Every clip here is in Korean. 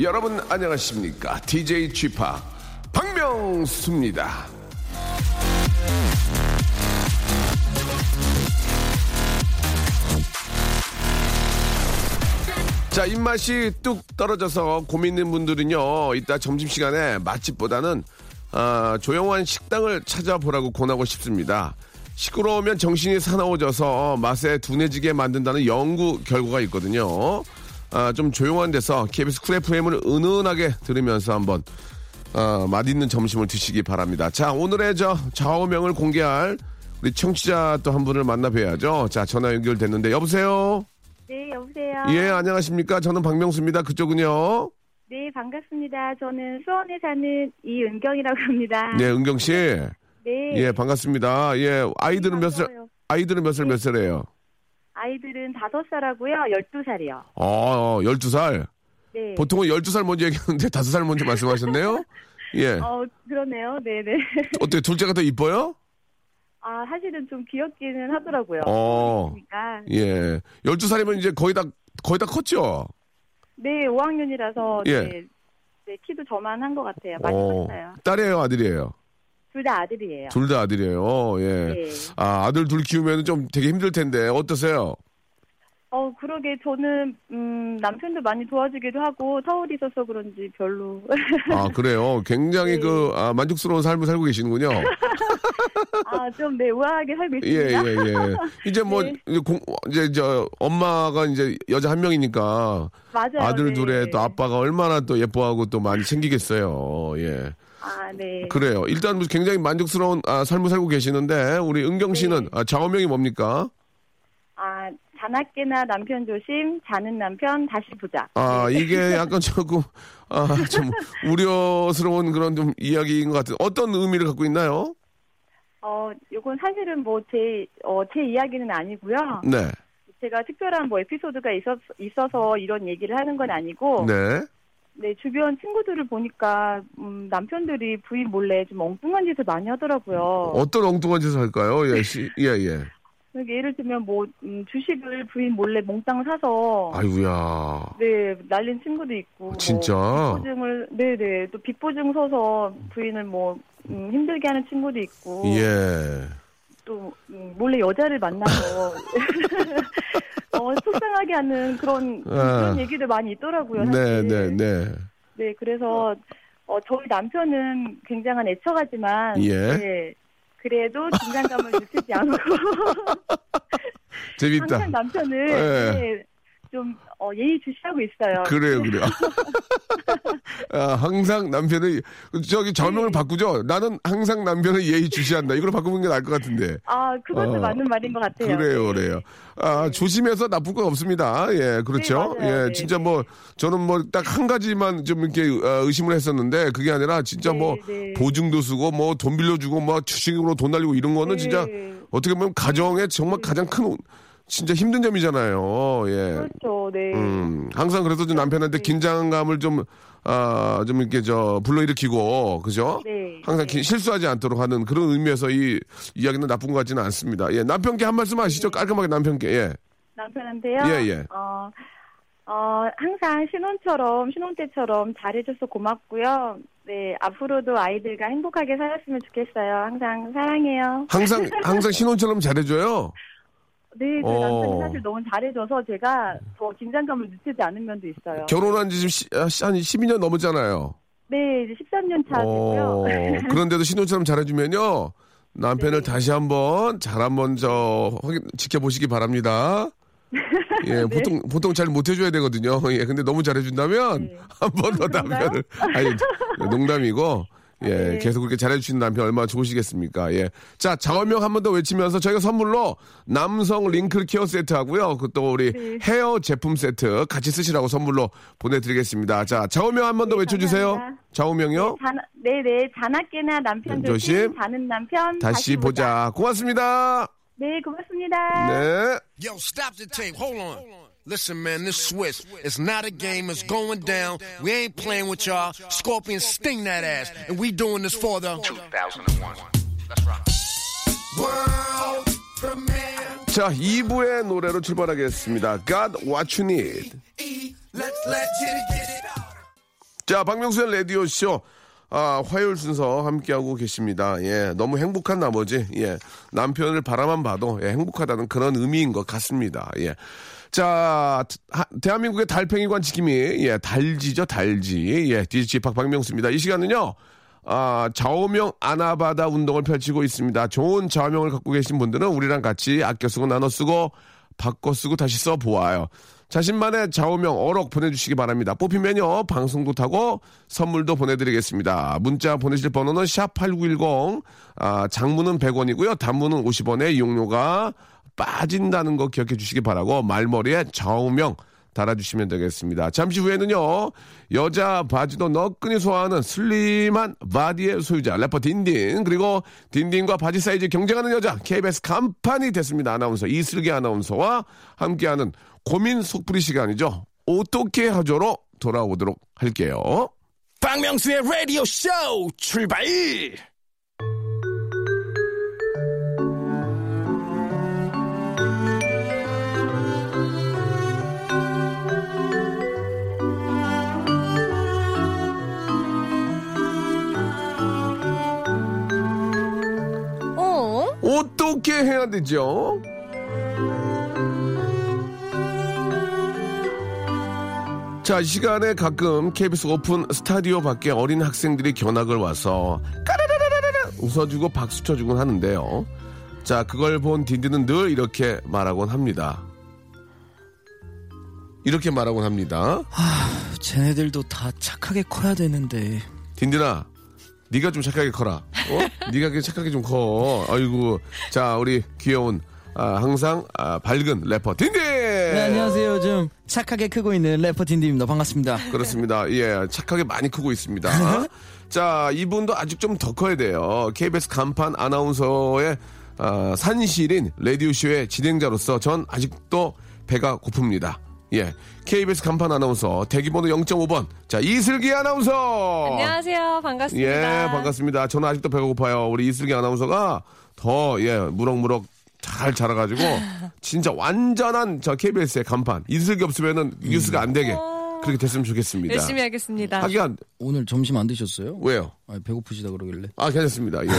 여러분 안녕하십니까? DJ Chip 박명수입니다. 자, 입맛이 뚝 떨어져서 고민 있는 분들은요, 이따 점심시간에 맛집보다는, 아, 조용한 식당을 찾아보라고 권하고 싶습니다. 시끄러우면 정신이 사나워져서 맛에 둔해지게 만든다는 연구 결과가 있거든요. 아, 좀 조용한 데서 KBS 쿨 FM을 은은하게 들으면서 한번, 아, 맛있는 점심을 드시기 바랍니다. 자, 오늘의 저 좌우명을 공개할 우리 청취자 또 한 분을 만나 뵈야죠. 자, 전화 연결됐는데, 여보세요? 네, 여보세요. 예, 안녕하십니까. 저는 박명수입니다. 그쪽은요. 네, 반갑습니다. 저는 수원에 사는 이은경이라고 합니다. 네, 은경 씨. 네. 예, 반갑습니다. 예, 아이들은 몇 살, 반가워요. 아이들은 몇 살, 몇 살이에요? 아이들은 5살하고요, 12살이요. 어, 12살. 네. 보통은 12살 먼저 얘기하는데 5살 먼저 말씀하셨네요? 예. 어, 그러네요. 네, 네. 어때, 둘째가 더 이뻐요? 아, 사실은 좀 귀엽기는 하더라고요. 어. 그러니까. 예. 12살이면 이제 거의 다, 거의 다 컸죠? 네, 5학년이라서 예. 네, 네, 키도 저만 한 것 같아요. 많이 어, 컸어요. 딸이에요, 아들이에요? 둘 다 아들이에요. 둘 다 아들이에요. 예. 네. 아, 아들 둘 키우면 좀 되게 힘들 텐데, 어떠세요? 어, 그러게 저는 음, 남편도 많이 도와주기도 하고 서울에 있어서 그런지 별로. 아, 그래요? 굉장히 네. 그, 아, 만족스러운 삶을 살고 계시는군요. 아, 좀 네, 우아하게 살고 예, 있습니다. 예, 예. 이제 뭐, 네. 이제, 공, 이제 저, 엄마가 이제 여자 한 명이니까 맞아요. 아들 네. 둘에 또 아빠가 얼마나 또 예뻐하고 또 많이 챙기겠어요. 예. 아, 네. 그래요. 일단 뭐 굉장히 만족스러운 아, 삶을 살고 계시는데, 우리 은경 씨는 네. 아, 좌우명이 뭡니까? 아, 자나깨나 남편 조심, 자는 남편 다시 보자. 아, 이게 약간 조금, 아, 좀 우려스러운 그런 좀 이야기인 것 같은, 어떤 의미를 갖고 있나요? 어, 요건 사실은 뭐 제, 어, 제 이야기는 아니고요. 네. 제가 특별한 뭐 에피소드가 있어, 있어서 이런 얘기를 하는 건 아니고. 네. 네, 주변 친구들을 보니까, 음, 남편들이 부인 몰래 좀 엉뚱한 짓을 많이 하더라고요. 어떤 엉뚱한 짓을 할까요? 예, 씨, 예, 예. 그러니까 예를 들면 뭐, 음, 주식을 부인 몰래 몽땅 사서. 아이고야. 네, 날린 친구도 있고. 뭐 진짜? 빚보증을, 네네. 또 빚보증 서서 부인을 뭐, 음, 힘들게 하는 친구도 있고. 예. 또, 음, 몰래 여자를 만나서. 어, 속상하게 하는 그런, 아. 그런 얘기들 많이 있더라고요. 네, 사실. 네, 네. 네, 그래서, 어, 저희 남편은 굉장한 애처가지만. 예. 네, 그래도 긴장감을 늦추지 않고. 재밌다. 항상 남편을. 예. 네, 좀, 어, 예의 주시하고 있어요. 그래요, 그래요. 아, 항상 남편을, 저기 저명을 네. 바꾸죠? 나는 항상 남편을 예의 주시한다. 이걸로 바꾸는 게 나을 것 같은데. 아, 그것도 어. 맞는 말인 것 같아요. 그래요, 네. 그래요. 아, 조심해서 나쁠 건 없습니다. 예, 그렇죠. 네. 예, 네, 진짜 네. 뭐, 저는 뭐 딱 한 가지만 좀 이렇게 어, 의심을 했었는데, 그게 아니라 진짜 네, 뭐, 네. 보증도 쓰고, 뭐, 돈 빌려주고, 뭐, 주식으로 돈 날리고 이런 거는 네. 진짜 어떻게 보면 가정의 정말 가장 큰, 진짜 힘든 점이잖아요. 예. 그렇죠, 네. 음, 항상 그래서 좀 남편한테 긴장감을 좀, 아, 좀 이렇게 저, 불러일으키고, 그죠? 네. 항상 기- 실수하지 않도록 하는 그런 의미에서 이 이야기는 나쁜 것 같지는 않습니다. 예, 남편께 한 말씀 하시죠. 깔끔하게 남편께, 예. 남편한테요? 예, 예. 어, 어, 항상 신혼처럼, 신혼 때처럼 잘해줘서 고맙고요. 네, 앞으로도 아이들과 행복하게 살았으면 좋겠어요. 항상 사랑해요. 항상, 항상 신혼처럼 잘해줘요. 네, 제 어. 남편이 사실 너무 잘해줘서 제가 더 긴장감을 늦추지 않은 면도 있어요. 결혼한 지 지금 시- 아, 시- 한 12년 넘었잖아요. 네, 이제 13년 차 되고요. 어, 그런데도 신혼처럼 잘해주면요. 남편을 다시 한번 잘 한번 저 확인 지켜보시기 바랍니다. 예, 보통 보통 잘 못해줘야 되거든요. 예, 근데 너무 잘해준다면 네. 한번 더 그런가요? 남편을 아니 농담이고 예, 네. 계속 그렇게 잘해주시는 남편 얼마나 좋으시겠습니까? 예, 자 장원명 한 번 더 외치면서 저희가 선물로 남성 링클 케어 세트 하고요, 그 또 우리 네. 헤어 제품 세트 같이 쓰시라고 선물로 보내드리겠습니다. 자 장원명 한 번더 네, 외쳐주세요. 감사합니다. 장원명요. 자나, 네네. 자나깨나 남편 네, 조심. 조심, 자는 남편 다시 보자. 고맙습니다. 네, 고맙습니다. 네. Yo, stop the tape. Hold on. Listen, man, this Swiss. It's not a game. It's going down. We ain't playing with y'all. Scorpion sting that ass. And we doing this for the 2001. Let's rock. World premiere. 자, 2부의 노래로 출발하겠습니다. God What You Need. Let's let it get it out. 자, 박명수의 라디오쇼. 아, 화요일 순서 함께하고 계십니다. 예, 너무 행복한 나머지, 예, 남편을 바라만 봐도, 예, 행복하다는 그런 의미인 것 같습니다. 예. 자, 하- 대한민국의 달팽이관 지킴이, 예, 달지죠, 달지. 예, DJ 박 박명수입니다. 이 시간은요, 아, 좌우명 아나바다 운동을 펼치고 있습니다. 좋은 좌우명을 갖고 계신 분들은 우리랑 같이 아껴 쓰고 나눠 쓰고 바꿔 쓰고 다시 써 보아요. 자신만의 좌우명 어록 보내주시기 바랍니다. 뽑히면요 방송도 타고 선물도 보내드리겠습니다. 문자 보내실 번호는 샵 8910 아, 장문은 100원이고요. 단문은 50원의 이용료가 빠진다는 거 기억해 주시기 바라고 말머리에 좌우명 달아주시면 되겠습니다. 잠시 후에는요, 여자 바지도 너끈히 소화하는 슬림한 바디의 소유자, 래퍼 딘딘, 그리고 딘딘과 바지 사이즈 경쟁하는 여자, KBS 간판이 됐습니다. 아나운서, 이슬기 아나운서와 함께하는 고민 속풀이 시간이죠. 어떻게 하죠로 돌아오도록 할게요. 박명수의 라디오 쇼 출발! 어? 어떻게 해야 되죠? 자, 이 시간에 가끔 KBS 오픈 스타디오 밖에 어린 학생들이 견학을 와서 웃어주고 박수 쳐주곤 하는데요. 자, 그걸 본 딘딘은 늘 이렇게 말하곤 합니다. 이렇게 말하곤 합니다. 쟤네들도 다 착하게 커야 되는데 딘딘아, 네가 좀 착하게 커라. 어? 네가 그 착하게 좀 커. 아이고, 자 우리 귀여운 아, 항상 아, 밝은 래퍼 딘딘. 네, 안녕하세요 요즘 착하게 크고 있는 래퍼 딘디입니다 반갑습니다 그렇습니다. 예, 착하게 많이 크고 있습니다. 자, 이분도 아직 좀 더 커야 돼요. KBS 간판 아나운서의 아, 산실인 라디오 쇼의 진행자로서 전 아직도 배가 고픕니다. 예, KBS 간판 아나운서 대기번호 0.5번. 자, 이슬기 아나운서. 안녕하세요. 반갑습니다. 예, 반갑습니다. 저는 아직도 배가 고파요. 우리 이슬기 아나운서가 더, 예, 무럭무럭 잘 자라가지고, 진짜 완전한 저 KBS의 간판. 이슬기 없으면은 뉴스가 안 되게, 그렇게 됐으면 좋겠습니다. 열심히 하겠습니다. 하기야, 오늘 점심 안 드셨어요? 왜요? 아, 배고프시다 그러길래 아, 괜찮습니다. 예, 예.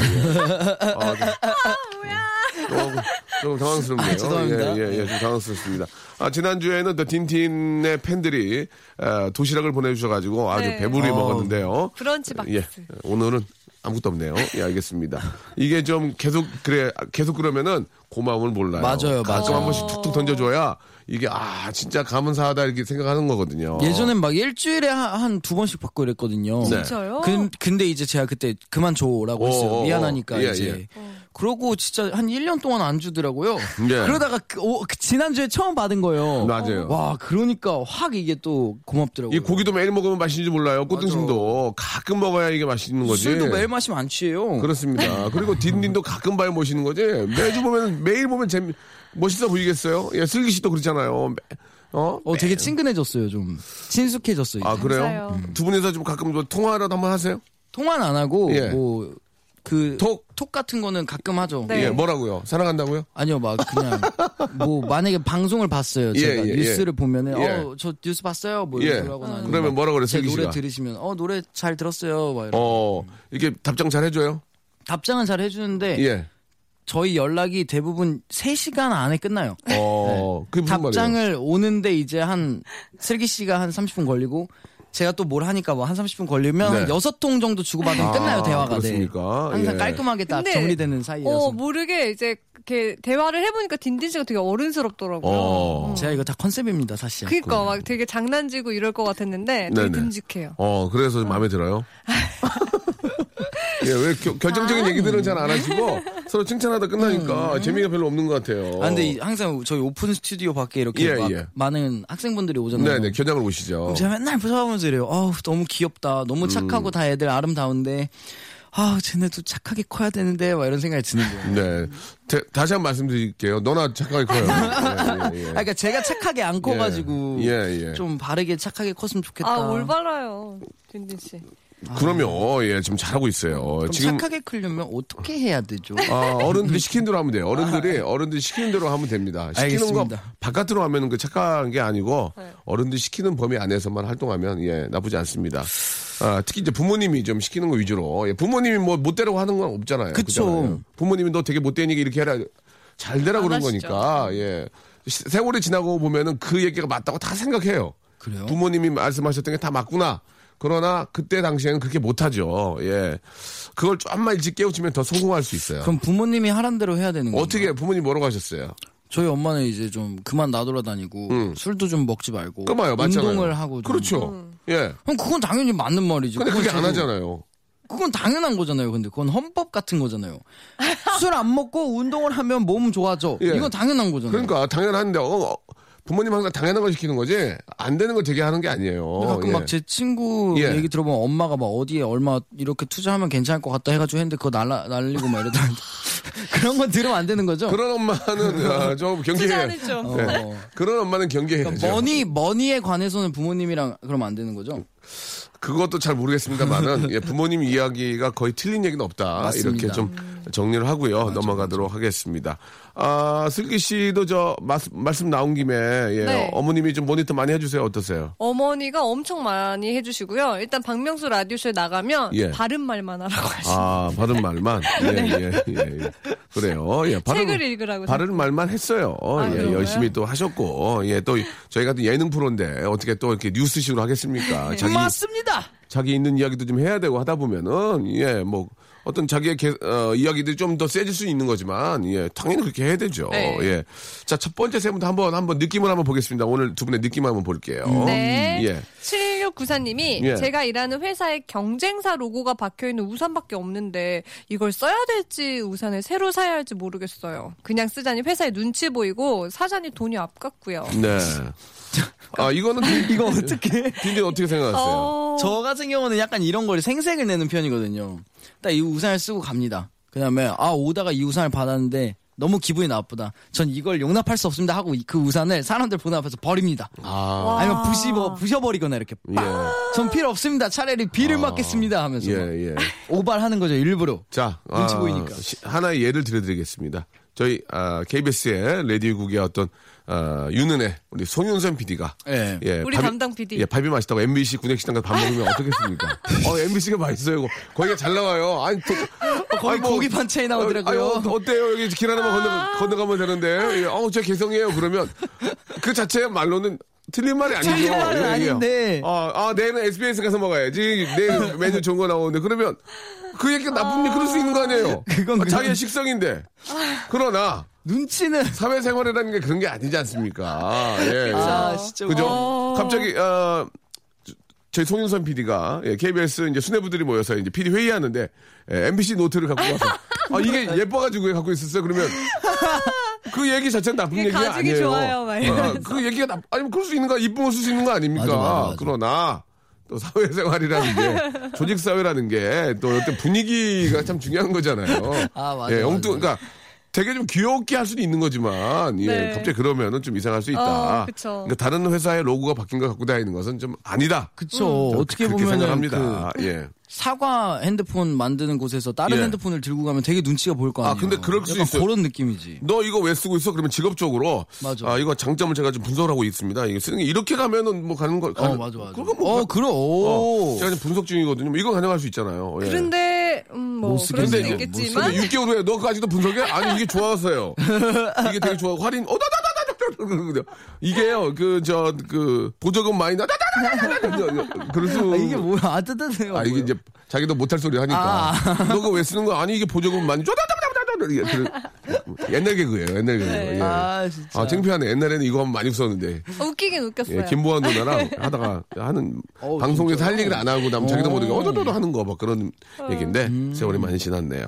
아, 좀, 조금, 조금 당황스럽네요. 아, 죄송합니다. 예, 예, 예, 좀 당황스럽습니다. 아, 지난주에는 더 딘딘의 팬들이 어, 도시락을 보내주셔가지고 아주 네. 배부르게 어. 먹었는데요. 브런치 박스. 예, 오늘은 아무것도 없네요. 예, 알겠습니다. 이게 좀 계속 그래 계속 그러면은 고마움을 몰라요. 맞아요, 가끔 맞아요. 한 번씩 툭툭 던져줘야 이게 아 진짜 감은사하다 이렇게 생각하는 거거든요. 예전엔 막 일주일에 한 두 번씩 받고 이랬거든요 네. 진짜요? 근, 근데 이제 제가 그때 그만 줘라고 했어요 어, 어, 미안하니까 예, 이제 예. 그러고 진짜 한 1년 동안 안 주더라고요 예. 그러다가 그, 오, 그 지난주에 처음 받은 거예요 맞아요. 와 그러니까 확 이게 또 고맙더라고요 이 고기도 매일 먹으면 맛있는지 몰라요. 꽃등심도 가끔 먹어야 이게 맛있는 거지. 술도 매일 마시면 안 취해요 그렇습니다. 그리고 딘딘도 가끔 봐야 멋있는 거지. 매주 보면 매일 보면 재미 멋있어 보이겠어요? 예, 슬기 씨도 그렇잖아요. 매- 어? 어 되게 친근해졌어요 좀 친숙해졌어요 아 이제. 그래요? 감사해요. 두 분이서 좀 가끔 뭐 통화라도 한번 하세요? 통화는 안 하고 예. 뭐 그 톡? 톡 같은 거는 가끔 하죠. 네. 예, 뭐라고요? 사랑한다고요? 아니요, 막 그냥 뭐 만약에 방송을 봤어요. 예, 제가 예, 뉴스를 보면은 예. 어저 뉴스 봤어요. 뭐 예. 하거나 아니면 그러면 막 뭐라 그래, 제 슬기 노래 씨가? 들으시면 어 노래 잘 들었어요. 막 이런. 어, 이게 답장 잘 해줘요? 답장은 잘 해주는데 예. 저희 연락이 대부분 3시간 안에 끝나요. 어, 그게 무슨 말이에요? 답장을 오는데 이제 한 슬기 씨가 한 30분 걸리고 제가 또 뭘 하니까 뭐 한 30분 걸리면 네. 한 6통 정도 주고받으면 아, 끝나요, 대화가. 네. 그렇습니까? 항상 예. 깔끔하게 딱 근데, 정리되는 사이여서. 어, 모르게 이제 이렇게 대화를 해보니까 딘딘 씨가 되게 어른스럽더라고요. 어. 제가 이거 다 컨셉입니다, 사실. 그니까 막 되게 장난지고 이럴 것 같았는데 되게 네네. 듬직해요. 어, 그래서 마음에 들어요. 예, 왜 겨- 결정적인 아. 얘기들은 잘 안 하시고 서로 칭찬하다 끝나니까 재미가 별로 없는 것 같아요. 아, 근데 이- 항상 저희 오픈 스튜디오 밖에 이렇게 예, 막 예. 많은 학생분들이 오잖아요. 네네, 겨냥을 오시죠. 그럼 제가 맨날 쳐다보면서 이래요. 어우, 너무 귀엽다. 너무 음. 착하고 다 애들 아름다운데, 아, 쟤네도 착하게 커야 되는데, 막 이런 생각이 드는 거예요. 네. 대- 다시 한 번 말씀드릴게요. 너나 착하게 커요. 예, 예, 예. 아, 그러니까 제가 착하게 안 커가지고, 예, 예. 좀 바르게 착하게 컸으면 좋겠다. 아, 올바라요. 딘딘 씨. 그러면, 예, 지금 잘하고 있어요. 그럼 지금, 착하게 크려면 어떻게 해야 되죠? 아, 어른들이 시키는 대로 하면 돼요. 어른들이, 어른들이 시키는 대로 하면 됩니다. 시키는 거 알겠습니다. 바깥으로 하면 그 착한 게 아니고, 네. 어른들이 시키는 범위 안에서만 활동하면, 예, 나쁘지 않습니다. 아, 특히 이제 부모님이 좀 시키는 거 위주로. 예, 부모님이 뭐 못되라고 하는 건 없잖아요. 그쵸. 그렇잖아요. 부모님이 너 되게 못되니까 이렇게 해라. 잘 되라 안 그런 하시죠. 거니까, 예. 시- 세월이 지나고 보면은 그 얘기가 맞다고 다 생각해요. 그래요? 부모님이 말씀하셨던 게 다 맞구나. 그러나 그때 당시에는 그렇게 못하죠. 예. 그걸 좀만 일찍 깨우치면 더 성공할 수 있어요. 그럼 부모님이 하란 대로 해야 되는 거예요? 어떻게 부모님 뭐라고 하셨어요? 저희 엄마는 이제 좀 그만 나돌아다니고 음. 술도 좀 먹지 말고 맞잖아요. 운동을 하고 좀. 그렇죠. 예. 그럼 그건 당연히 맞는 말이죠. 근데 그건 그게 안 하잖아요. 그건 당연한 거잖아요. 근데 그건 헌법 같은 거잖아요. 술 안 먹고 운동을 하면 몸 좋아져. 예. 이건 당연한 거잖아요. 그러니까 당연한데 어, 어, 부모님 항상 당연한 걸 시키는 거지 안 되는 걸 되게 하는 게 아니에요. 가끔 예. 막제 친구 예. 얘기 들어보면 엄마가 막 어디에 얼마 이렇게 투자하면 괜찮을 것 같다 해가지고 했는데 그거 날라, 날리고 막 이러더라고요. 그런 건 들으면 안 되는 거죠? 그런 엄마는 아, 좀 경계해요. 투자는 좀. 어. 네. 그런 엄마는 경계해야죠. 그러니까 머니, 머니에 관해서는 부모님이랑 그러면 안 되는 거죠? 그것도 잘 모르겠습니다만은 예, 부모님 이야기가 거의 틀린 얘기는 없다. 맞습니다. 이렇게 좀 정리를 하고요. 넘어가도록 하겠습니다. 아, 슬기 씨도 저 말씀, 말씀 나온 김에 예, 네. 어머님이 좀 모니터 많이 해주세요. 어떠세요? 어머니가 엄청 많이 해주시고요. 일단 박명수 라디오쇼에 나가면 예. 바른 말만 하라고 하시고 아, 바른 말만. 예, 예, 예, 예. 그래요. 예, 바른, 네. 책을 읽으라고. 바른 말만 했어요. 아, 예? 열심히 또 하셨고, 예, 또 저희가 또 예능 프로인데 어떻게 또 이렇게 뉴스식으로 하겠습니까? 자기 맞습니다! 자기 있는 이야기도 좀 해야 되고 하다 보면은 예 뭐 어떤 자기의 개- 어, 이야기들이 좀 더 세질 수 있는 거지만 예 당연히 그렇게 해야 되죠. 네. 예. 자 첫 번째 세부터 한번 한번 느낌을 한번 보겠습니다. 오늘 두 분의 느낌 한번 볼게요. 네. 예. 7694님이 예. 제가 일하는 회사에 경쟁사 로고가 박혀있는 우산밖에 없는데 이걸 써야 될지 우산을 새로 사야 할지 모르겠어요. 그냥 쓰자니 회사에 눈치 보이고 사자니 돈이 아깝고요. 네. 아 이거는 이거 어떻게? 딘딘 어떻게 생각하세요? 어, 저 같은 경우는 약간 이런 걸 생색을 내는 편이거든요. 딱 이 우산을 쓰고 갑니다. 그 다음에, 아, 오다가 이 우산을 받았는데, 너무 기분이 나쁘다. 전 이걸 용납할 수 없습니다 하고 이- 그 우산을 사람들 보는 앞에서 버립니다. 아 아니면 부시버, 부셔버리거나 이렇게. 예. 전 필요 없습니다. 차라리 비를 맞겠습니다 하면서. 막 예, 예. 오발하는 거죠, 일부러. 자, 눈치 아, 보이니까. 시- 하나의 예를 들어드리겠습니다. 저희 아, KBS의 라디오국의 어떤 아, 윤은혜 우리 송윤선 PD가 예. 예, 우리 밥이- 담당 PD. 예, 밥이 맛있다고 MBC 군액식당 가서 밥 먹으면 어떻겠습니까? 어, MBC가 맛있어요. 이거. 거기가 잘 나와요. 아니, 또, 거기 뭐, 고기 반찬이 나오더라고요. 어, 아유, 어때요? 여기 길 하나만 건너, 건너가면 되는데. 예, 어우, 제 개성이에요. 그러면 그 자체의 말로는 틀린 말이 아니죠. 틀린 말은 아닌데. 아, 아, 내일은 SBS 가서 먹어야지. 내일 메뉴 좋은 거 나오는데. 그러면 그 얘기가 나쁜 일 그럴 수 있는 거 아니에요? 그건 아, 자기의 식성인데. 그러나 눈치는. 사회생활이라는 게 그런 게 아니지 않습니까? 예. 아, 진짜. 그죠? 어. 갑자기 어, 저- 저희 송윤선 PD가 KBS 이제 수뇌부들이 모여서 이제 PD 회의하는데 예, MBC 노트를 갖고 와서 아 이게 예뻐가지고 갖고 있었어요. 그러면 그 얘기 자체는 나쁜 얘기가 가죽이 아니에요. 좋아요. 어, 그 얘기가 나, 아니 그럴 수 있는 거 이쁜 거쓸수 있는 거 아닙니까? 맞아, 맞아, 맞아. 그러나 또 사회생활이라는 게 조직 사회라는 게 또 어떤 분위기가 참 중요한 거잖아요. 아, 맞아, 예, 맞아. 엉뚱 그러니까 되게 좀 귀엽게 할 수도 있는 거지만 예, 네. 갑자기 그러면은 좀 이상할 수 있다. 어, 그쵸. 그러니까 다른 회사의 로고가 바뀐 걸 갖고 다니는 것은 좀 아니다. 그쵸. 어떻게 그렇게 보면 생각합니다. 그 예. 사과 핸드폰 만드는 곳에서 다른 예. 핸드폰을 들고 가면 되게 눈치가 보일 거 아, 아니에요. 근데 그럴 수 약간 있어요. 그런 느낌이지. 너 이거 왜 쓰고 있어? 그러면 직업적으로 맞아. 아 이거 장점을 제가 좀 분석을 하고 있습니다. 이게 쓰는 게 이렇게 가면은 뭐 가는 거. 어, 가는- 맞아, 맞아. 그거 뭐 어, 그럼, 어, 오. 제가 지금 분석 중이거든요. 뭐 이건 가능할 수 있잖아요. 예. 그런데 근데 뭐 그럴 수 있겠지만 6개월 후에 너까지도 분석해? 아니 이게 좋아서요 이게 되게 좋아. 할인 어~ 이게요 그 저 그 보조금 많이 나다다다다다 그럴 수. 아, 이게 뭐야 아뜨뜨네요. 아 이게 이제 자기도 못할 소리 하니까. 아. 너가 왜 쓰는 거 아니 이게 보조금 많이 줘다다다 옛날 개그예요, 옛날 개그. 예. 아, 진짜. 아, 창피하네. 옛날에는 이거 하면 많이 썼는데. 어, 웃기긴 웃겼어요. 예, 김보환 누나랑 하다가 하는 어우, 방송에서 진짜요? 할 얘기를 안 하고 남 자기도 모르게 어. 어도도도 하는 거 막 그런 얘기인데 세월이 많이 지났네요.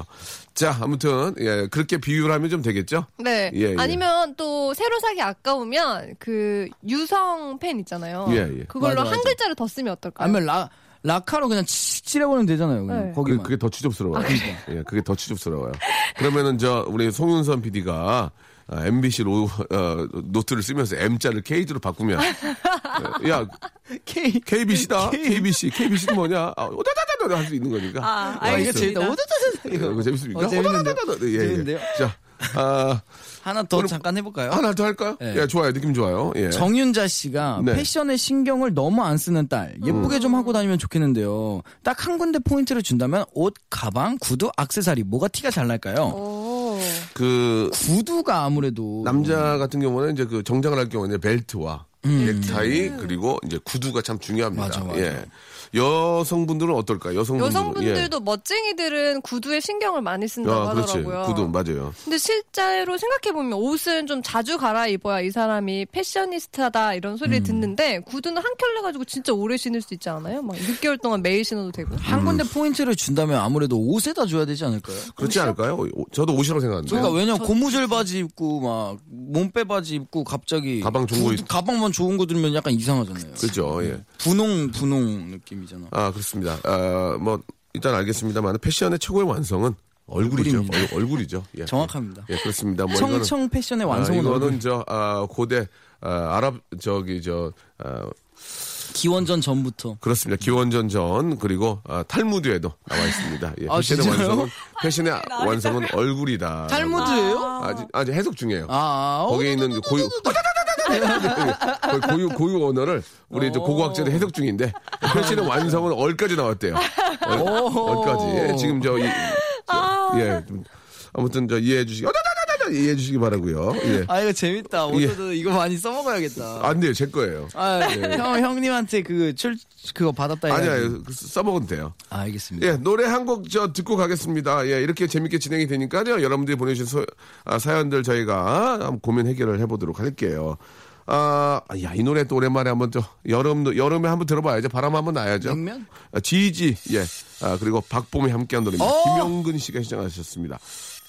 자, 아무튼 예, 그렇게 비유를 하면 좀 되겠죠? 네. 예, 예. 아니면 또 새로 사기 아까우면 그 유성 펜 있잖아요. 예, 예. 그걸로 맞아, 한 맞아. 글자를 더 쓰면 어떨까요? 아니면 라 라카로 그냥 치- 칠해버리면 되잖아요. 네. 그, 거기만. 그게 더 추접스러워요. 예, 그게 더 추접스러워요. 그러면은 저 우리 송윤선 PD가 MBC 로, 어, 노트를 쓰면서 M자를 K로 바꾸면 어, 야 K. KBC다 KBC KBC는 뭐냐 아, 오다다다다 할 수 있는 거니까. 아, 아, 이거 알겠습니다. 재밌다. 오다다다. 예, 이거 재밌습니까? 어? 오다다다다. 예, 예. 재밌는데요? 자, 아, 하나 더 오늘 잠깐 해볼까요? 하나 더 할까요? 네. 예, 좋아요. 느낌 좋아요. 예. 정윤자 씨가 네. 패션에 신경을 너무 안 쓰는 딸 예쁘게 좀 하고 다니면 좋겠는데요. 딱 한 군데 포인트를 준다면 옷, 가방, 구두, 악세사리 뭐가 티가 잘 날까요? 오. 그 구두가 아무래도 남자 같은 경우는 이제 그 정장을 할 경우는 벨트와 넥타이 그리고 이제 구두가 참 중요합니다. 맞아, 맞아. 예. 여성분들은 어떨까요? 여성분들은 여성분들도 멋쟁이들은 구두에 신경을 많이 예. 쓴다고 아. 하더라고요. 구두 맞아요. 근데 실제로 생각해 보면 옷은 좀 자주 갈아입어야 이 사람이 패셔니스타다 이런 음. 소리를 듣는데 구두는 한 켤레 가지고 진짜 오래 신을 수 있지 않아요? 막 6개월 동안 매일 신어도 되고. 한 군데 포인트를 준다면 아무래도 옷에다 줘야 되지 않을까요? 그렇지 않을까요? 오- 저도 옷이라고 생각하는데. 그러니까 왜냐 면 고무줄 바지 입고 막 몸빼 바지 입고 갑자기 가방 좋은 거 구두- 입- 가방만 좋은 거 들면 약간 이상하잖아요. 그렇죠. 예. 분홍 분홍 느낌 이잖아. 아 그렇습니다. 아, 뭐 일단 알겠습니다만 패션의 최고의 완성은 얼굴이죠. 얼, 굴이죠 예. 정확합니다. 예, 그렇습니다. 뭐 이거는 청청 패션의 아, 완성은 이거는 얼굴. 저 아, 고대 아, 아랍 저기 저 아, 기원전 전부터. 그렇습니다. 기원전 전 그리고 아, 탈무드에도 나와 있습니다. 예, 아, 패션의 진짜요? 완성은 패션의 완성은 얼굴이다. 탈무드예요? 아직 아직 해석 중이에요. 아, 아, 거기에 있는 그 고유 거의 고유 고유 언어를 우리 이제 고고학자들 해석 중인데 패션의 완성은 얼까지 나왔대요. 얼, 얼까지. 지금 저 이, 저, 예. 좀 아무튼 저 이해해 주시기. 어다다다다 이해해 주시기 바라고요. 예. 아 이거 재밌다. 오늘도 이거 많이 써먹어야겠다. 안 돼요. 제 거예요. 아, 형 형님한테 그 출 그거 받았다. 아니야. 써먹어도 돼요. 아, 알겠습니다. 예, 노래 한 곡 저 듣고 가겠습니다. 예, 이렇게 재밌게 진행이 되니까요. 여러분들이 보내주신 소- 아, 사연들 저희가 한번 고민 해결을 해보도록 할게요. 아, 야, 이 노래 또 오랜만에 한번 또 여름, 여름에 한번 들어봐야죠. 바람 한번 나야죠. 냉면? 아, 지지, 예. 아, 그리고 박봄이 함께한 노래입니다. 어! 김영근 씨가 시청하셨습니다.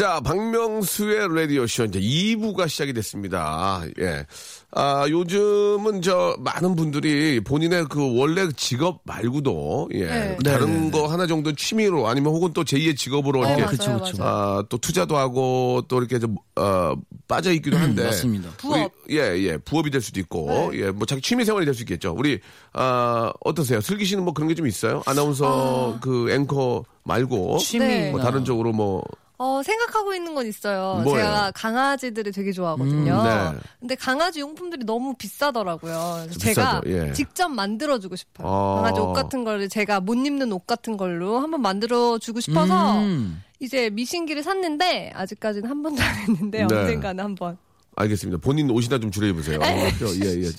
자, 박명수의 라디오쇼 이제 2부가 시작이 됐습니다. 예. 아, 요즘은 저 많은 분들이 본인의 그 원래 직업 말고도 예. 네. 다른 거 하나 정도 취미로 아니면 혹은 또 제2의 직업으로 이렇게 맞아요, 그쵸, 그쵸. 아, 또 투자도 하고 또 이렇게 좀, 어, 빠져 있기도 한데. 맞습니다. 부업. 우리, 예, 예. 부업이 될 수도 있고, 예. 뭐 자기 취미 생활이 될 수 있겠죠. 우리, 아, 어떠세요? 슬기 씨는 뭐 그런 게 좀 있어요? 아나운서 그 앵커 말고. 취미. 네. 뭐 다른 쪽으로 뭐. 어, 생각하고 있는 건 있어요. 뭐예요? 제가 강아지들을 되게 좋아하거든요. 음, 네. 근데 강아지 용품들이 너무 비싸더라고요. 그래서 비싸죠, 제가 예. 직접 만들어주고 싶어요. 아. 강아지 옷 같은 거를 제가 못 입는 옷 같은 걸로 한번 만들어주고 싶어서 음. 이제 미신기를 샀는데 아직까지는 한 번도 안 했는데 네. 언젠가는 한 번. 알겠습니다. 본인 옷이나 좀 줄여 입으세요. 예, 예.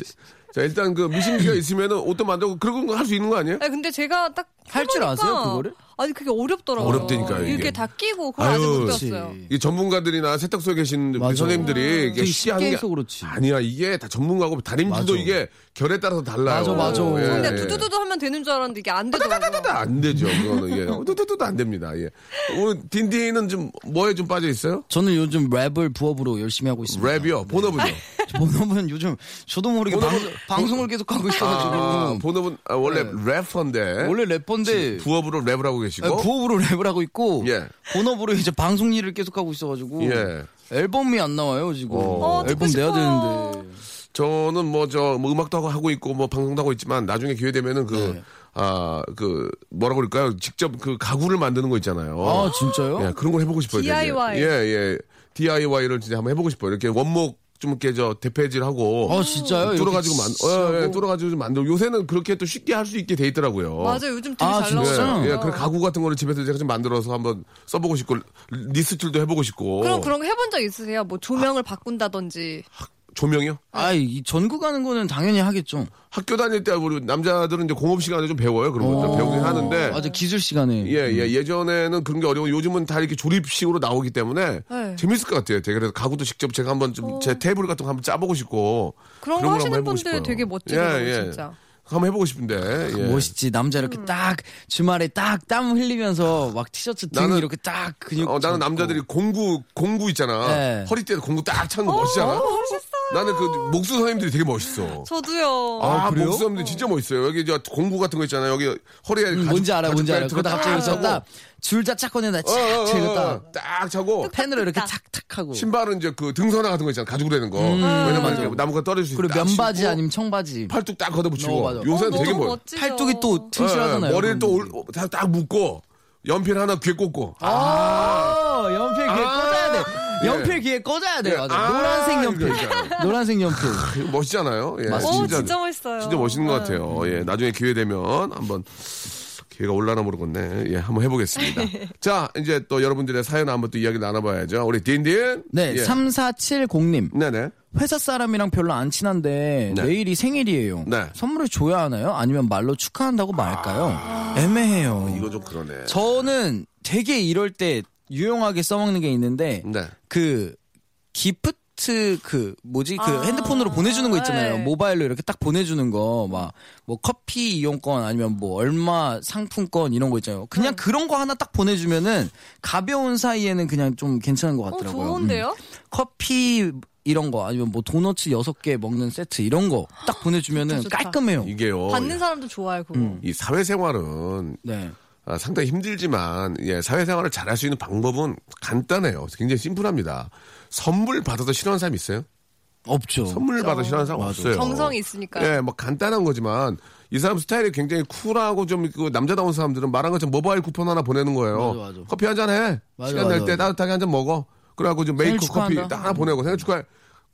자, 일단 그 미신기가 있으면은 옷도 만들고 그런 거 할 수 있는 거 아니에요? 아니, 근데 제가 딱 할 줄 해보니까 아세요, 그거를? 아니 그게 어렵더라고요. 어렵다니까요, 이게. 이렇게 다 끼고 그걸 아직 아유, 못 그렇지. 배웠어요. 이 전문가들이나 세탁소에 계신 우리 맞아. 선생님들이 이게 쉽게 하는 게 해서 그렇지. 아니야 이게 다 전문가고 다림질도 맞아. 이게 결에 따라서 달라요. 맞아, 맞아. 예, 근데 예. 두두두두 하면 되는 줄 알았는데 이게 안 되더라고요. 안 되죠. 그거는 예. 두두두도 안 됩니다. 예. 오늘 딘딘은 좀 뭐에 좀 빠져 있어요? 저는 요즘 랩을 부업으로 열심히 하고 있습니다. 랩이요. 본업은요? 본업은 요즘 저도 모르게 방, 송을 계속 하고 있어가지고 아, 본업은 아, 원래 래퍼인데 원래 래퍼인데 부업으로 랩을 하고 계시고 아니, 부업으로 랩을 하고 있고 예. 본업으로 이제 방송 일을 계속 하고 있어가지고 예. 앨범이 안 나와요 지금 어, 듣고 앨범 내야. 되는데 저는 뭐저 뭐 음악도 하고 하고 있고 뭐 방송도 하고 있지만 나중에 기회 되면은 그 네. 아, 그, 뭐라고 그럴까요? 직접 그 가구를 만드는 거 있잖아요. 아 진짜요? 예, 그런 걸 해보고 싶어요. 되게. DIY. 예, 예. DIY를 진짜 한번 해보고 싶어요. 이렇게 원목 좀 이렇게 저 대패질 하고. 아 진짜요? 뚫어가지고 만, 어, 예, 하고? 뚫어가지고 좀 만들고. 요새는 그렇게 또 쉽게 할 수 있게 돼 있더라고요. 맞아요. 요즘 되게 아, 잘? 나오죠. 예, 예, 그 가구 같은 거를 집에서 제가 좀 만들어서 한번 써보고 싶고, 리스툴도 해보고 싶고. 그럼 그런 거 해본 적 있으세요? 뭐 조명을 바꾼다든지. 조명이요? 아, 이 전국 가는 거는 당연히 하겠죠. 학교 다닐 때 우리 남자들은 이제 공업 시간에 좀 배워요. 그런 거 어. 배우긴 하는데. 맞아 기술 시간에. 예, 예. 예전에는 그런 게 어려워. 요즘은 다 이렇게 조립식으로 나오기 때문에 네. 재밌을 것 같아요. 제가 그래서 가구도 직접 제가 한번 좀 제 테이블 같은 거 한번 짜보고 싶고. 그런 거걸 하시는 분들 싶어요. 되게 멋지더라고요, 예, 예. 진짜. 한번 해보고 싶은데. 예. 멋있지 남자 이렇게 음. 딱 주말에 딱 땀 흘리면서 막 티셔츠 등 나는- 이렇게 딱 근육 어, 나는. 남자들이 공구, 공구 있잖아. 네. 허리띠에 공구 딱 차는 거 멋있잖아. 어, 멋있어요. 나는 그 목수 선생님들이 되게 멋있어. 저도요. 아, 그래요? 목수 선생님들 진짜 멋있어요. 여기 저 공구 같은 거 있잖아요. 여기 허리에 음, 가죽- 뭔지 알아 가죽 뭔지 알아 그러다 갑자기 딱 여기서 차고. 딱줄자 짝 꺼내다 착 어, 딱딱 차고. 펜으로 이렇게 딱. 착착 하고 신발은 이제 그 등선화 같은 거 있잖아. 가죽으로 되는 거. 왜냐면 음, 맞아. 이렇게 나무가 떨어질 수 있다. 그리고 면바지 아니면 청바지 팔뚝 딱 걷어붙이고. 어, 맞아. 요새는 어, 되게 멋. 멋지죠. 팔뚝이 또 튼실하잖아요. 예, 머리를 또 그런 올- 분들이. 딱, 딱 묶고 연필 하나 귀에 꽂고. 아, 연필 귀에 아, 돼. 예. 연필 귀에 꽂아야 돼. 예. 맞아. 아, 노란색 연필. 그러니까. 노란색 연필. 이거 멋있잖아요. 예, 맞습니다. 오, 진짜 멋있어요. 진짜 멋있는 것 네. 같아요. 예, 나중에 기회 되면 한번 기회가 올라나 모르겠네. 예, 한번 해보겠습니다. 자, 이제 또 여러분들의 사연 한번 또 이야기 나눠봐야죠. 우리 딘딘. 네, 예. 3470님. 네네. 회사 사람이랑 별로 안 친한데 네. 내일이 생일이에요. 네. 선물을 줘야 하나요? 아니면 말로 축하한다고 말까요? 애매해요. 이거 좀 그러네. 저는 되게 이럴 때 유용하게 써먹는 게 있는데 네. 그 기프트 그 뭐지 그 아, 핸드폰으로 보내주는 거 있잖아요. 네. 모바일로 이렇게 딱 보내주는 거 막 뭐 커피 이용권 아니면 뭐 얼마 상품권 이런 거 있잖아요. 그냥 그런 거 하나 딱 보내주면은 가벼운 사이에는 그냥 좀 괜찮은 것 어, 같더라고요. 음. 좋은데요? 커피 이런 거 아니면 뭐 도너츠 여섯 개 먹는 세트 이런 거 딱 보내주면은 좋다, 좋다. 깔끔해요. 이게요. 받는 사람도 좋아요, 그거. 음. 이 사회생활은 네. 아, 상당히 힘들지만 예, 사회생활을 잘할 수 있는 방법은 간단해요. 굉장히 심플합니다. 선물 받아서 싫어하는 사람 있어요? 없죠. 선물 받아 싫어하는 사람 없어요. 정성이 있으니까. 예, 뭐 간단한 거지만 이 사람 스타일이 굉장히 쿨하고 좀 그 남자다운 사람들은 말한 것처럼 모바일 쿠폰 하나 보내는 거예요. 맞아, 맞아. 커피 한 잔 해. 맞아, 시간 낼 때. 따뜻하게 한 잔 먹어. 그래갖고 좀 메이크 커피. 딱 하나 보내고 생일 축하해.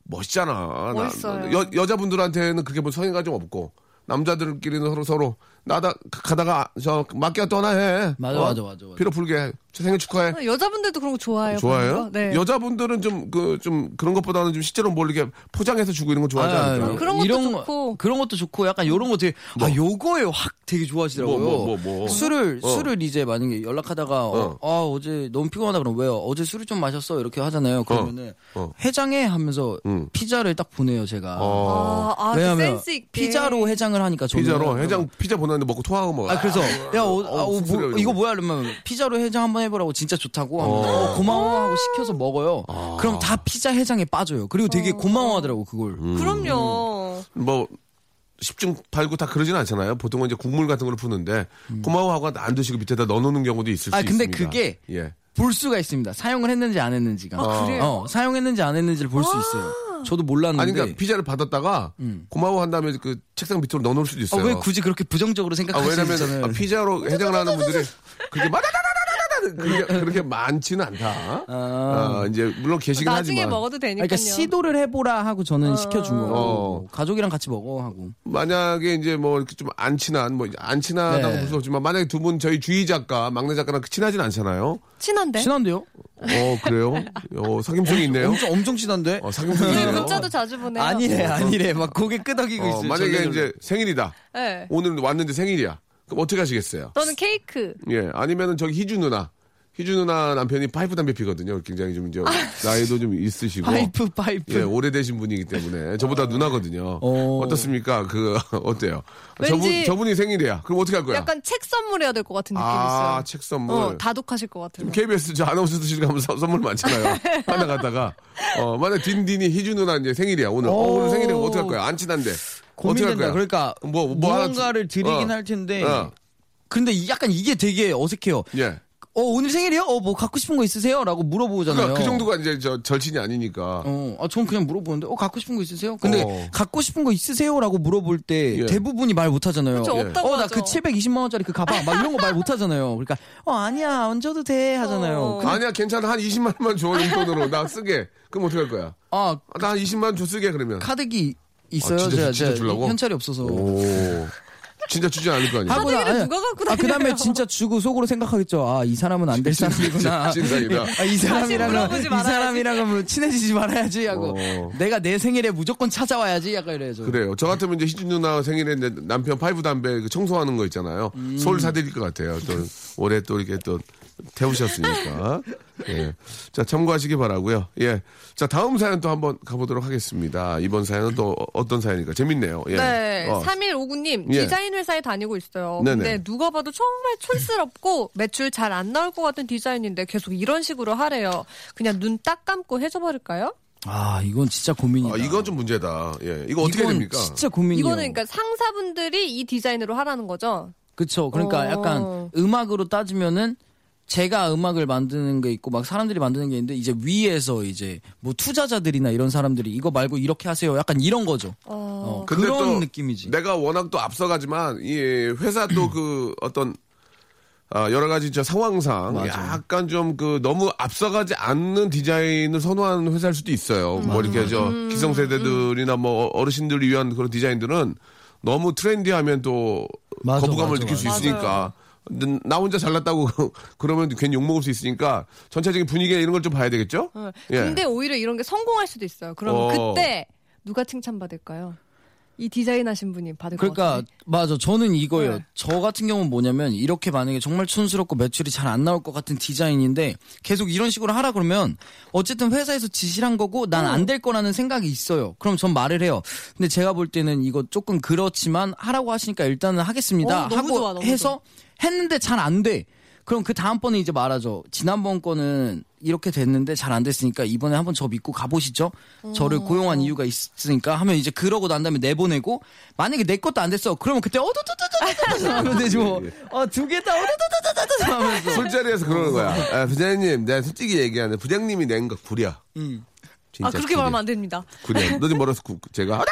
멋있잖아. 나- 멋있어요. 여, 여자분들한테는 그렇게 뭐 성의가 좀 없고 남자들끼리는 서로 서로 나다 가다가 저 맡겨 떠나 해. 맞아, 어? 맞아, 맞아, 맞아. 피로 풀게. 생일 축하해. 어, 여자분들도 그런 거 좋아해요. 좋아해요? 네. 여자분들은 좀 그좀 그런 것보다는 좀 실제로 뭘 이렇게 포장해서 주고 이런 거 좋아하지 아, 않을까? 그런 것도 이런 좋고. 거, 그런 것도 좋고 약간 요런 거 되게 아 요거에 확 되게 좋아하시더라고요. 뭐, 뭐, 뭐, 뭐. 술을 어. 술을 이제 만약에 연락하다가 어, 어. 아 어제 너무 피곤하다 그러면 왜요? 어제 술을 좀 마셨어 이렇게 하잖아요. 그러면은 어. 해장해 하면서 음. 피자를 딱 보내요 제가. 어. 아, 아, 그 왜냐면 센스 있게. 피자로 해장을 하니까 저는 피자로 해장 피자 보 냈는데 먹고 토하고 뭐. 아 그래서 야 어, 아, 어, 뭐, 이거 뭐야 이러면 피자로 해장 한번 해보라고 진짜 좋다고 하면 어. 어, 고마워 하고 시켜서 먹어요. 그럼 다 피자 해장에 빠져요. 그리고 되게 고마워하더라고 그걸. 음. 그럼요. 뭐 십중 팔구 다 그러진 않잖아요. 보통은 이제 국물 같은 걸 푸는데 고마워하고 안 드시고 밑에다 넣어놓는 경우도 있을 음. 아, 수 근데 있습니다. 그게 예. 볼 수가 있습니다. 사용을 했는지 안 했는지가. 아, 그래요? 어, 사용했는지 안 했는지를 볼 수 있어요. 저도 몰랐는데. 아니 그러니까 피자를 받았다가 고마워한 다음에 그 책상 밑으로 넣어놓을 수도 어, 있어요. 왜 굳이 그렇게 부정적으로 아, 생각하시는 왜냐면 잖아요 아, 피자로 해장을 하는 분들이 그렇게 마다다다다다다 그렇게, 그렇게 많지는 않다. 아. 어, 이제 물론 계시긴 나중에 하지만 먹어도 되니까요. 그러니까 시도를 해보라 하고 저는 시켜준 거고 어. 가족이랑 같이 먹어 하고 만약에 이제 뭐 이렇게 좀 안 친한 뭐 안 친하다고 네. 볼수 없지만 만약에 두 분 저희 주희 작가 막내 작가랑 친하진 않잖아요. 친한데? 친한데요? 어 그래요? 어 사김성이 있네요. 엄청 엄청 친한데? 어 사김성이 우리 있네요. 문자도 자주 보내요. 아니래 아니래 막 고개 끄덕이고 어, 있어요. 만약에 절레절레. 이제 생일이다. 네. 오늘 왔는데 생일이야. 그럼 어떻게 하시겠어요? 저는 케이크. 예, 아니면은 저기 희주 누나. 희주 누나 남편이 파이프 담배 피거든요. 굉장히 좀 이제 나이도 좀 있으시고. 파이프 파이프. 예, 오래되신 분이기 때문에 저보다 누나거든요. 어. 어떻습니까? 그 어때요? 저분 왠지 저분이 생일이야. 그럼 어떻게 할 거야? 약간 책 선물해야 될 것 같은 느낌이 아, 있어요. 책 선물. 어, 다독하실 것 같아요. KBS 저 아나운서실 가면 서- 선물 많잖아요. 하나 갖다가 어 만약 딘딘이 희주 누나 이제 생일이야 오늘. 어, 오늘 생일이야 어떻게 할 거야? 안 친한데. 어떻게 할 고민된다. 거야? 그러니까 뭐, 뭐 하나 무언가를 주- 드리긴 어. 할 텐데. 어. 근데 이- 약간 이게 되게 어색해요. 예. 어 오늘 생일이요? 어 뭐 갖고 싶은 거 있으세요? 라고 물어보잖아요. 그러니까 그 정도가 이제 저 절친이 아니니까. 어, 아, 전 그냥 물어보는데, 어, 갖고 싶은 거 있으세요? 근데, 어. 갖고 싶은 거 있으세요? 라고 물어볼 때, 예. 대부분이 말 못 하잖아요. 그쵸, 예. 없다고 어, 나 하죠. 그 720만 원짜리 그 가방, 막 이런 거 말 못 하잖아요. 그러니까, 어, 아니야, 얹어도 돼. 하잖아요. 어. 근데, 아니야 괜찮아 한 20만 원만 줘 용돈으로 나 쓰게. 그럼 어떻게 할 거야? 아, 아, 나 20만 원 줘 쓰게 그러면. 카드기 있어요? 아, 진짜, 제가, 진짜 제가 주려고? 현찰이 없어서. 오. 진짜 주지 않을 거 아니야. 하고 카드기를 아니, 누가 갖고 아, 그 다음에 다녀요? 진짜 주고 속으로 생각하겠죠. 아, 이 사람은 안 될 사람이구나. 아, 이 사람이랑은, 물어보지 이. 사람이랑은 뭐 친해지지 말아야지 하고. 어. 내가 내 생일에 무조건 찾아와야지. 약간 이래야죠. 그래요. 저 같으면 이제 희준 누나 생일에 남편 파이프 담배 그 청소하는 거 있잖아요. 음. 솔 사드릴 것 같아요. 또 올해 또 이렇게 또 태우셨으니까. 예. 자, 참고하시기 바라고요. 예. 자, 다음 사연 또 한번 가보도록 하겠습니다. 이번 사연은 또 어- 어떤 사연이니까 재밌네요. 예. 네, 어. 3159님 예. 디자인 회사에 다니고 있어요. 네네. 근데 누가 봐도 정말 촌스럽고 매출 잘 안 나올 것 같은 디자인인데 계속 이런 식으로 하래요. 그냥 눈 딱 감고 해줘버릴까요? 아, 이건 진짜 고민이다. 아, 이건 좀 문제다. 예. 이거 어떻게 이건 됩니까? 진짜 고민이에요. 이거는 그러니까 상사분들이 이 디자인으로 하라는 거죠. 그쵸. 그러니까 어. 약간 음악으로 따지면은 제가 음악을 만드는 게 있고 막 사람들이 만드는 게 있는데 이제 위에서 이제 뭐 투자자들이나 이런 사람들이 이거 말고 이렇게 하세요. 약간 이런 거죠. 어, 근데 그런 또 느낌이지. 내가 워낙 또 앞서가지만 이 회사 또 그 어떤 아, 여러 가지 저 상황상 맞아. 약간 좀 그 너무 앞서가지 않는 디자인을 선호하는 회사일 수도 있어요. 뭐 이렇게 저 음. 기성세대들이나 뭐 어르신들을 위한 그런 디자인들은 너무 트렌디하면 또 맞아, 거부감을 맞아, 느낄 수 맞아. 있으니까 나 혼자 잘났다고 그러면 괜히 욕먹을 수 있으니까 전체적인 분위기나 이런 걸 좀 봐야 되겠죠? 어, 예. 근데 오히려 이런 게 성공할 수도 있어요. 그럼 어. 그때 누가 칭찬받을까요? 이 디자인 하신 분이 받을 것 그러니까 같아요. 맞아. 저는 이거예요. 네. 저 같은 경우는 뭐냐면 이렇게 만약에 정말 촌스럽고 매출이 잘 안 나올 것 같은 디자인인데 계속 이런 식으로 하라 그러면 어쨌든 회사에서 지시를 한 거고 난 안 될 거라는 생각이 있어요. 그럼 전 말을 해요. 근데 제가 볼 때는 이거 조금 그렇지만 하라고 하시니까 일단은 하겠습니다. 어, 너무 하고 좋아, 해서 했는데 잘 안 돼. 그럼 그 다음번에 이제 말하죠. 지난번 거는 이렇게 됐는데 잘 안 됐으니까 이번에 한번 저 믿고 가보시죠. 저를 고용한 이유가 있으니까 하면 이제 그러고 난 다음에 내보내고 만약에 내 것도 안 됐어. 그러면 그때 어두두두두두 하면 되지 뭐. 어두 개다 어두두두두두 하면서. 술자리에서 그러는 거야. 아, 부장님, 내가 솔직히 얘기하는데 부장님이 낸 거 구려. 음. 아 그렇게 말하면 안 됩니다. 그래. 너좀 멀어서 구, 제가.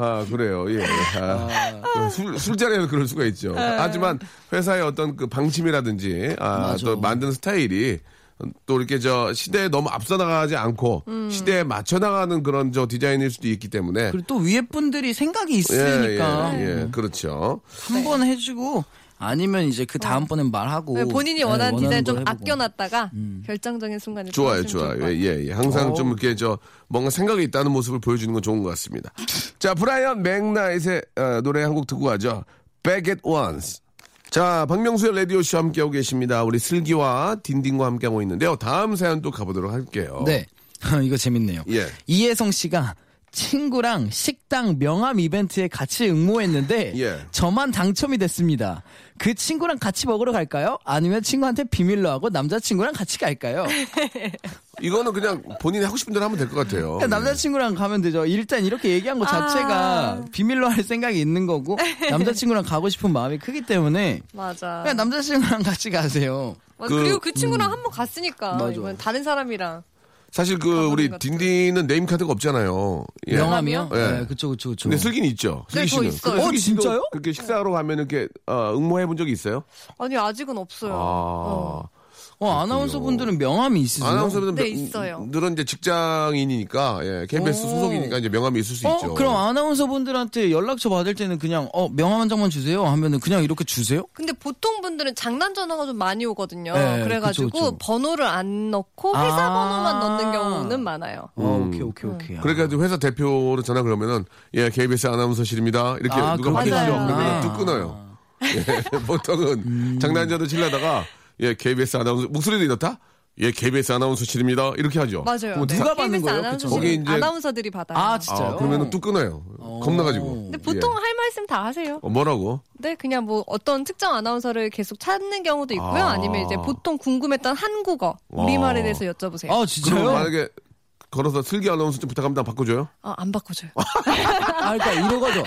아, 그래요. 예. 아, 술, 술자리에서 그럴 수가 있죠. 하지만 회사의 어떤 그 방침이라든지, 아, 맞아. 또 만드는 스타일이 또 이렇게 저 시대에 너무 앞서 나가지 않고 시대에 맞춰 나가는 그런 저 디자인일 수도 있기 때문에. 그리고 또 위에 분들이 생각이 예, 있으니까 예, 예. 그렇죠. 한 번 해주고 아니면 이제 그 다음번엔 말하고 네, 본인이 네, 원하는 디자인 좀걸 해보고. 아껴놨다가 결정적인 순간에 좋아요, 좋아요. 것 예, 예, 예. 항상 좀 이렇게 저 뭔가 생각이 있다는 모습을 보여주는 건 좋은 것 같습니다. 자, 브라이언 맥나잇의 어, 노래 한 곡 듣고 가죠. Back at Once. 자, 박명수의 라디오쇼 함께하고 계십니다. 우리 슬기와 딘딘과 함께하고 있는데요. 다음 사연 또 가보도록 할게요. 네. 이거 재밌네요. 예. 이혜성 씨가 친구랑 식당 명함 이벤트에 같이 응모했는데 예. 저만 당첨이 됐습니다. 그 친구랑 같이 먹으러 갈까요? 아니면 친구한테 비밀로 하고 남자친구랑 같이 갈까요? 이거는 그냥 본인이 하고 싶은 대로 하면 될 것 같아요. 그냥 남자친구랑 가면 되죠. 일단 이렇게 얘기한 것 자체가 비밀로 할 생각이 있는 거고 남자친구랑 가고 싶은 마음이 크기 때문에 맞아. 그냥 남자친구랑 같이 가세요. 맞아. 그- 그리고 그 친구랑 한번 갔으니까 맞아. 이번 다른 사람이랑 사실 그 우리 같은. 딘딘은 네임 카드가 없잖아요. 예. 명함이요? 예. 네, 그쵸, 그쵸, 그쵸. 근데 슬기는 있죠. 네, 슬기 저 씨는. 있어요. 근데 어, 진짜요? 그렇게 식사하러 가면 이렇게 어, 응모해 본 적이 있어요? 아니 아직은 없어요. 아. 어. 어, 아나운서 분들은 명함이 있으세요? 아나운서들은 네, 명- 있어요. 늘은 이제 직장인이니까 예, KBS 오. 소속이니까 이제 명함이 있을 수 어, 있죠. 그럼 아나운서 분들한테 연락처 받을 때는 그냥, 어, 명함 한 장만 주세요 하면은 그냥 이렇게 주세요? 근데 보통 분들은 장난 전화가 좀 많이 오거든요. 네, 그래가지고 그쵸, 그쵸. 번호를 안 넣고 회사 아. 번호만 넣는 경우는 많아요. 어, 음. 오케이, 오케이, 오케이. 그러니까 이제 회사 대표로 전화 그러면은 예 KBS 아나운서실입니다 이렇게 아, 누가 받으시죠. 그러면 뚝 끊어요. 예, 보통은 음. 장난자도 치려다가 예 KBS 아나운서 목소리도 이렇다. 예 KBS 아나운서실입니다 이렇게 하죠. 맞아요. 그럼 네. 누가 받는 KBS 거예요? 아나운서 거기 이제- 아나운서들이 받아요. 아, 진짜요? 아, 그러면은 뚝 끊어요. 어. 겁나가지고. 근데 보통 예. 할 말씀 다 하세요. 어, 뭐라고? 네, 그냥 뭐 어떤 특정 아나운서를 계속 찾는 경우도 있고요. 아. 아. 니면 이제 보통 궁금했던 한국어, 우리말에 대해서 여쭤보세요. 아, 그럼 진짜요? 만약에 걸어서 슬기 아나운서 좀 부탁합니다. 바꿔줘요? 아, 안 바꿔줘요. 아, 그러니까 이런 거죠.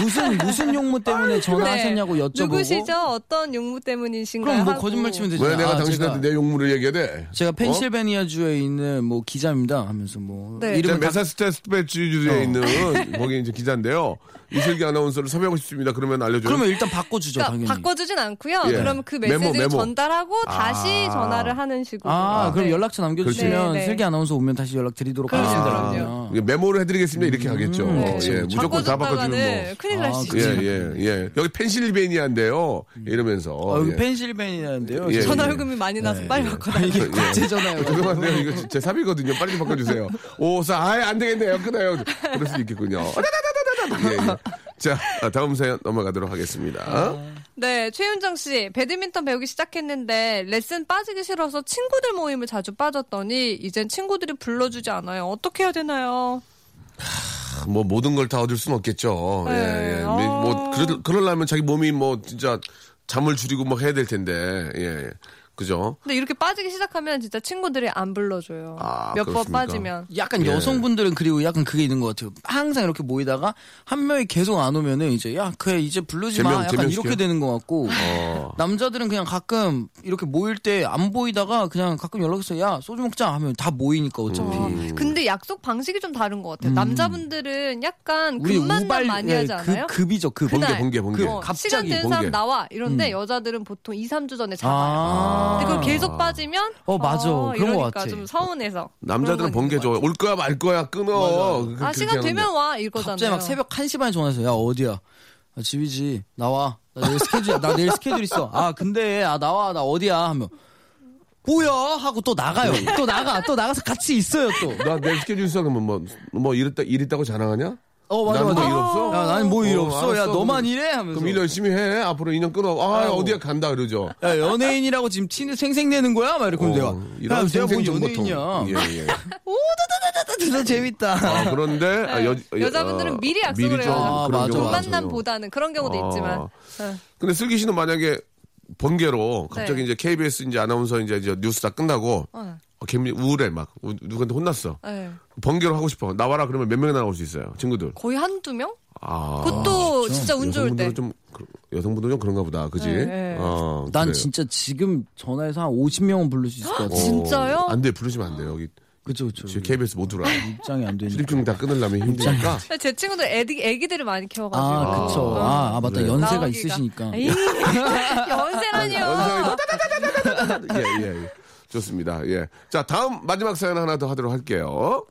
무슨, 무슨 용무 때문에 전화하셨냐고 여쭤보고. 네. 누구시죠? 어떤 용무 때문이신가요? 그럼 뭐 하고. 거짓말 치면 되죠. 왜 내가 아, 당신한테 내 용무를 얘기해야 돼? 제가 펜실베니아 주에 있는 뭐 기자입니다 하면서 뭐 네. 제가 이름을 다- 메사스테스베주주에 어. 있는 거기 이제 기자인데요. 이슬기 아나운서를 섭외하고 싶습니다. 그러면 알려줘요. 그러면 일단 바꿔주죠 그러니까 당연히. 바꿔주진 않고요. 예. 그러면 그 메모, 메시지를 메모. 전달하고 다시 아. 전화를 하는 식으로. 아, 그럼 네. 연락처 남겨주시면. 네, 네. 슬기 아나운서 오면 다시 연락드리도록 하겠습니다. 이게 메모를 해드리겠습니다. 이렇게 하겠죠. 네. 예, 무조건 다 바꿔주는 바꿔줬다가는 뭐. 큰일 날수 아, 있죠. 예, 예, 예. 여기 펜실베니아인데요. 이러면서. 어, 여기 예. 펜실베니아인데요. 예, 전화 예. 요금이 많이 나서 네, 빨리 네. 바꿔달라고. 이게 예. 국제 전화요. 죄송한데요. 이거 제 삽이거든요. 빨리 좀 바꿔주세요. 오 사, 아예 안 되겠네요. 끊어요. 그럴 수 있겠군요. 예, 예. 자, 다음 사연 넘어가도록 하겠습니다. 네, 최윤정 씨, 배드민턴 배우기 시작했는데 레슨 빠지기 싫어서 친구들 모임을 자주 빠졌더니 이젠 친구들이 불러주지 않아요. 어떻게 해야 되나요? 뭐 모든 걸 다 얻을 수는 없겠죠. 네. 예, 예. 아. 뭐 그러, 그러려면 자기 몸이 뭐 진짜 잠을 줄이고 막 해야 될 텐데. 예. 그죠? 근데 이렇게 빠지기 시작하면 진짜 친구들이 안 불러줘요. 아, 몇 번 그렇습니까? 빠지면. 약간 예. 여성분들은 그리고 약간 그게 있는 것 같아요. 항상 이렇게 모이다가 한 명이 계속 안 오면은 이제 야 그래 이제 부르지 마. 제명, 약간 제명시켜요? 이렇게 되는 것 같고 어. 남자들은 그냥 가끔 이렇게 모일 때 안 보이다가 그냥 가끔 연락해서 야 소주 먹자 하면 다 모이니까 어차피. 어, 음. 근데 약속 방식이 좀 다른 것 같아요. 남자분들은 약간 우발 많이 예, 하잖아요. 급, 급이죠 급. 그날. 번개, 번개. 어, 갑자기 시간 된 번개. 사람 나와 이런데 음. 여자들은 보통 2, 3주 전에 잡아요. 아. 근데 그걸 계속 빠지면 어, 맞아. 그런 것 이러니까 같아. 좀 서운해서 남자들은 그런 건 있는 번개죠. 것올 거야 말 거야 끊어. 그- 같아요. 아 그렇게 시간 하는데. 되면 와 이거잖아요. 갑자기 막 새벽 1시 반에 전화해서 야 어디야? 아, 집이지. 나와. 나 내일 스케줄 나 내일 스케줄 있어. 아 근데 아 나와 나 어디야 하면 뭐야 하고 또 나가요. 또 나가 또 나가서 같이 있어요 또. 나 내일 스케줄 있어 그러면 뭐, 뭐 이랬다, 일 있다고 자랑하냐? 어 맞아 나는 맞아. 뭐일 없어? 야 나는 뭐 일 어, 없어. 야 알았어. 너만 일해 하면서. 그럼 일 열심히 해. 앞으로 2년 끊어. 아, 아이고. 어디야 간다 그러죠. 야 연예인이라고 지금 티 생생내는 거야? 막 이렇게 하면 내가. 어, 이런 야, 내가 뭔 생생정보통. 연예인이야. 예, 예. 진짜 재밌다. 아, 그런데 아, 여, 네. 여자분들은 어, 미리 약속을 미리 좀 해요. 아, 그런 맞아, 경우가 맞아. 많죠. 만남보다는 그런 경우도 아. 있지만 네. 근데 슬기 씨는 만약에 번개로 갑자기 네. 이제 KBS 이제 아나운서 이제, 이제 뉴스 다 끝나고 어. 어, 개미 우울해 막 우- 누구한테 혼났어. 네. 번개로 하고 싶어. 나와라 그러면 몇 명이나 나올 수 있어요. 친구들. 거의 한두 명? 아. 그것도 진짜 운 좋을 때. 여성분들은 좀 그- 여성분들은 좀 그런가 보다. 그지? 네, 네. 어, 난 그래요. 진짜 지금 전화해서 한 50명은 부를 수 있을 것 같아. 어, 진짜요? 안 돼. 부르시면 안 돼요. 여기 그쵸 그쵸. 지금 KBS 못 들어와. 입장이 안 되니까. 출입증 다 끊으려면 힘드니까. 제 친구들 애기, 애기들을 많이 키워가지고 아, 그쵸. 아, 아, 맞다. 그래요. 연세가 나오기가. 있으시니까. 연세라니요. 예, 예, 예. 좋습니다. 예. 자, 다음 마지막 사연 하나 더 하도록 할게요.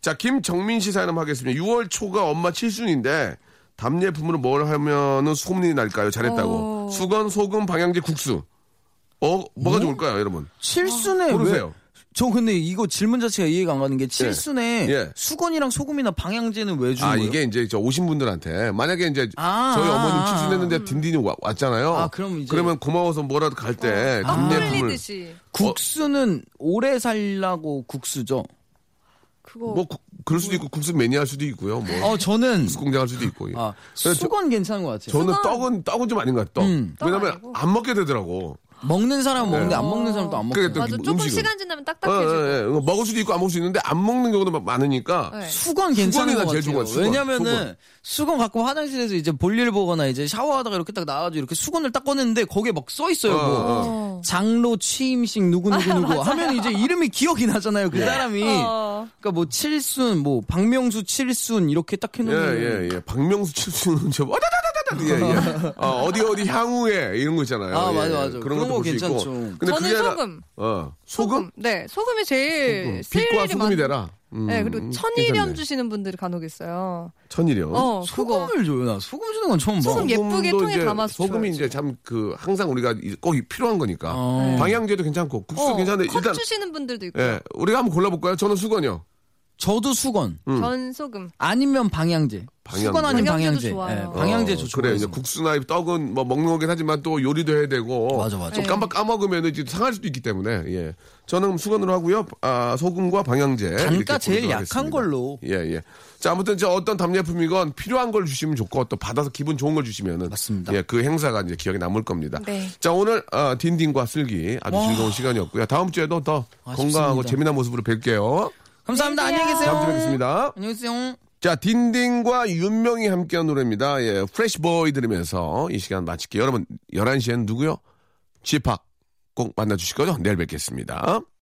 자, 김정민 씨 사연 한번 하겠습니다. 6월 초가 엄마 칠순인데 답례품으로 뭘 하면은 소문이 날까요? 잘했다고. 어. 수건, 소금, 방향제, 국수. 어, 뭐가 좋을까요, 여러분? 칠순에 고르세요. 왜? 저 근데 이거 질문 자체가 이해가 안 가는 게 칠순에 예. 수건이랑 소금이나 방향제는 왜 주는 아, 거예요? 이게 이제 저 오신 분들한테 만약에 이제 아, 저희 아, 어머님 아. 칠순했는데 딘딘이 와- 왔잖아요. 아, 그럼 이제- 그러면 고마워서 뭐라도 갈때 아, 답례품을 끌리듯이. 국수는 오래 살라고 국수죠. 그거. 뭐 국- 그럴 수도 있고 국수 매니아할 수도 있고요. 뭐 어 저는 국수 공장 할 수도 있고. 아, 그래서 저- 수건 괜찮은 것 같아요. 저는 수건. 떡은 떡은 좀 아닌 것 같아. 떡. 음. 떡 왜냐면 아니고. 안 먹게 되더라고. 먹는 사람은 먹는데 안 먹는 사람은 또안또 맞아. 조금 음식은. 시간 지나면 어, 딱딱해지고. 어, 예. 이거 먹을 수도 있고 안 먹을 수 있는데 안 먹는 경우도 막 많으니까 네. 수건 괜찮은 것 같아요. 좋아, 수건, 왜냐면은 수건. 수건. 갖고 화장실에서 이제 볼일 보거나 이제 샤워하다가 이렇게 딱 나와가지고 이렇게 수건을 딱 꺼냈는데 거기에 막 써 있어요. 어, 뭐. 어. 장로 취임식 누구 누구 누구 하면 이제 이름이 기억이 나잖아요. 그 사람이. 어. 그러니까 뭐 칠순, 뭐 박명수 칠순 이렇게 딱 예, 해놓으면 예, 예. 박명수 칠수는 저, 와다다다다다. 예, 예. 어, 어디 어디 향후에 이런 거 있잖아요. 아, 예, 맞아, 예. 맞아. 그런 것도 거 볼수 있고. 괜찮죠. 근데 저는 그게 아니라- 소금. 어, 소금? 네, 소금이 제일 쓸 빛과 소금이 많- 되라. 음, 네, 그리고 천일염 괜찮네. 주시는 분들이 간혹 있어요. 천일염. 어, 그거. 소금을 줘요. 나 소금 주는 건 처음 봐. 소금 예쁘게 통에 이제 담아서 소금이 줘야지. 이제 참 그 항상 우리가 이- 꼭 필요한 거니까. 어. 방향제도 괜찮고 국수 어, 괜찮은데 컵 일단 주시는 분들도 있고. 예, 우리가 한번 골라볼까요? 저는 수건이요. 저도 수건. 음. 전 소금. 아니면 방향제. 방향제. 수건 아니면 방향제도 방향제. 좋아요. 예, 방향제 어, 좋죠. 그래 이제 국수나 이 떡은 뭐 먹는 거긴 하지만 또 요리도 해야 되고 맞아, 맞아. 좀 네. 깜빡 까먹으면 이제 상할 수도 있기 때문에 예 저는 수건으로 하고요 아 소금과 방향제 단가 제일 약한 하겠습니다. 걸로. 예 예 자 아무튼 저 어떤 답례품이건 필요한 걸 주시면 좋고 또 받아서 기분 좋은 걸 주시면은 맞습니다. 예그 행사가 이제 기억에 남을 겁니다 네. 자 오늘 아, 딘딘과 슬기 아주 즐거운 시간이었고요 다음 주에도 더 아쉽습니다. 건강하고 재미난 모습으로 뵐게요 감사합니다. 안녕히 계세요. 다음 주에 뵙겠습니다. 안녕히 계세요. 자, 딘딘과 윤명이 함께한 노래입니다. 예, 프레시보이 들으면서 이 시간 마칠게요. 여러분, 11시엔 누구요? 지팍 꼭 만나주실 거죠? 내일 뵙겠습니다.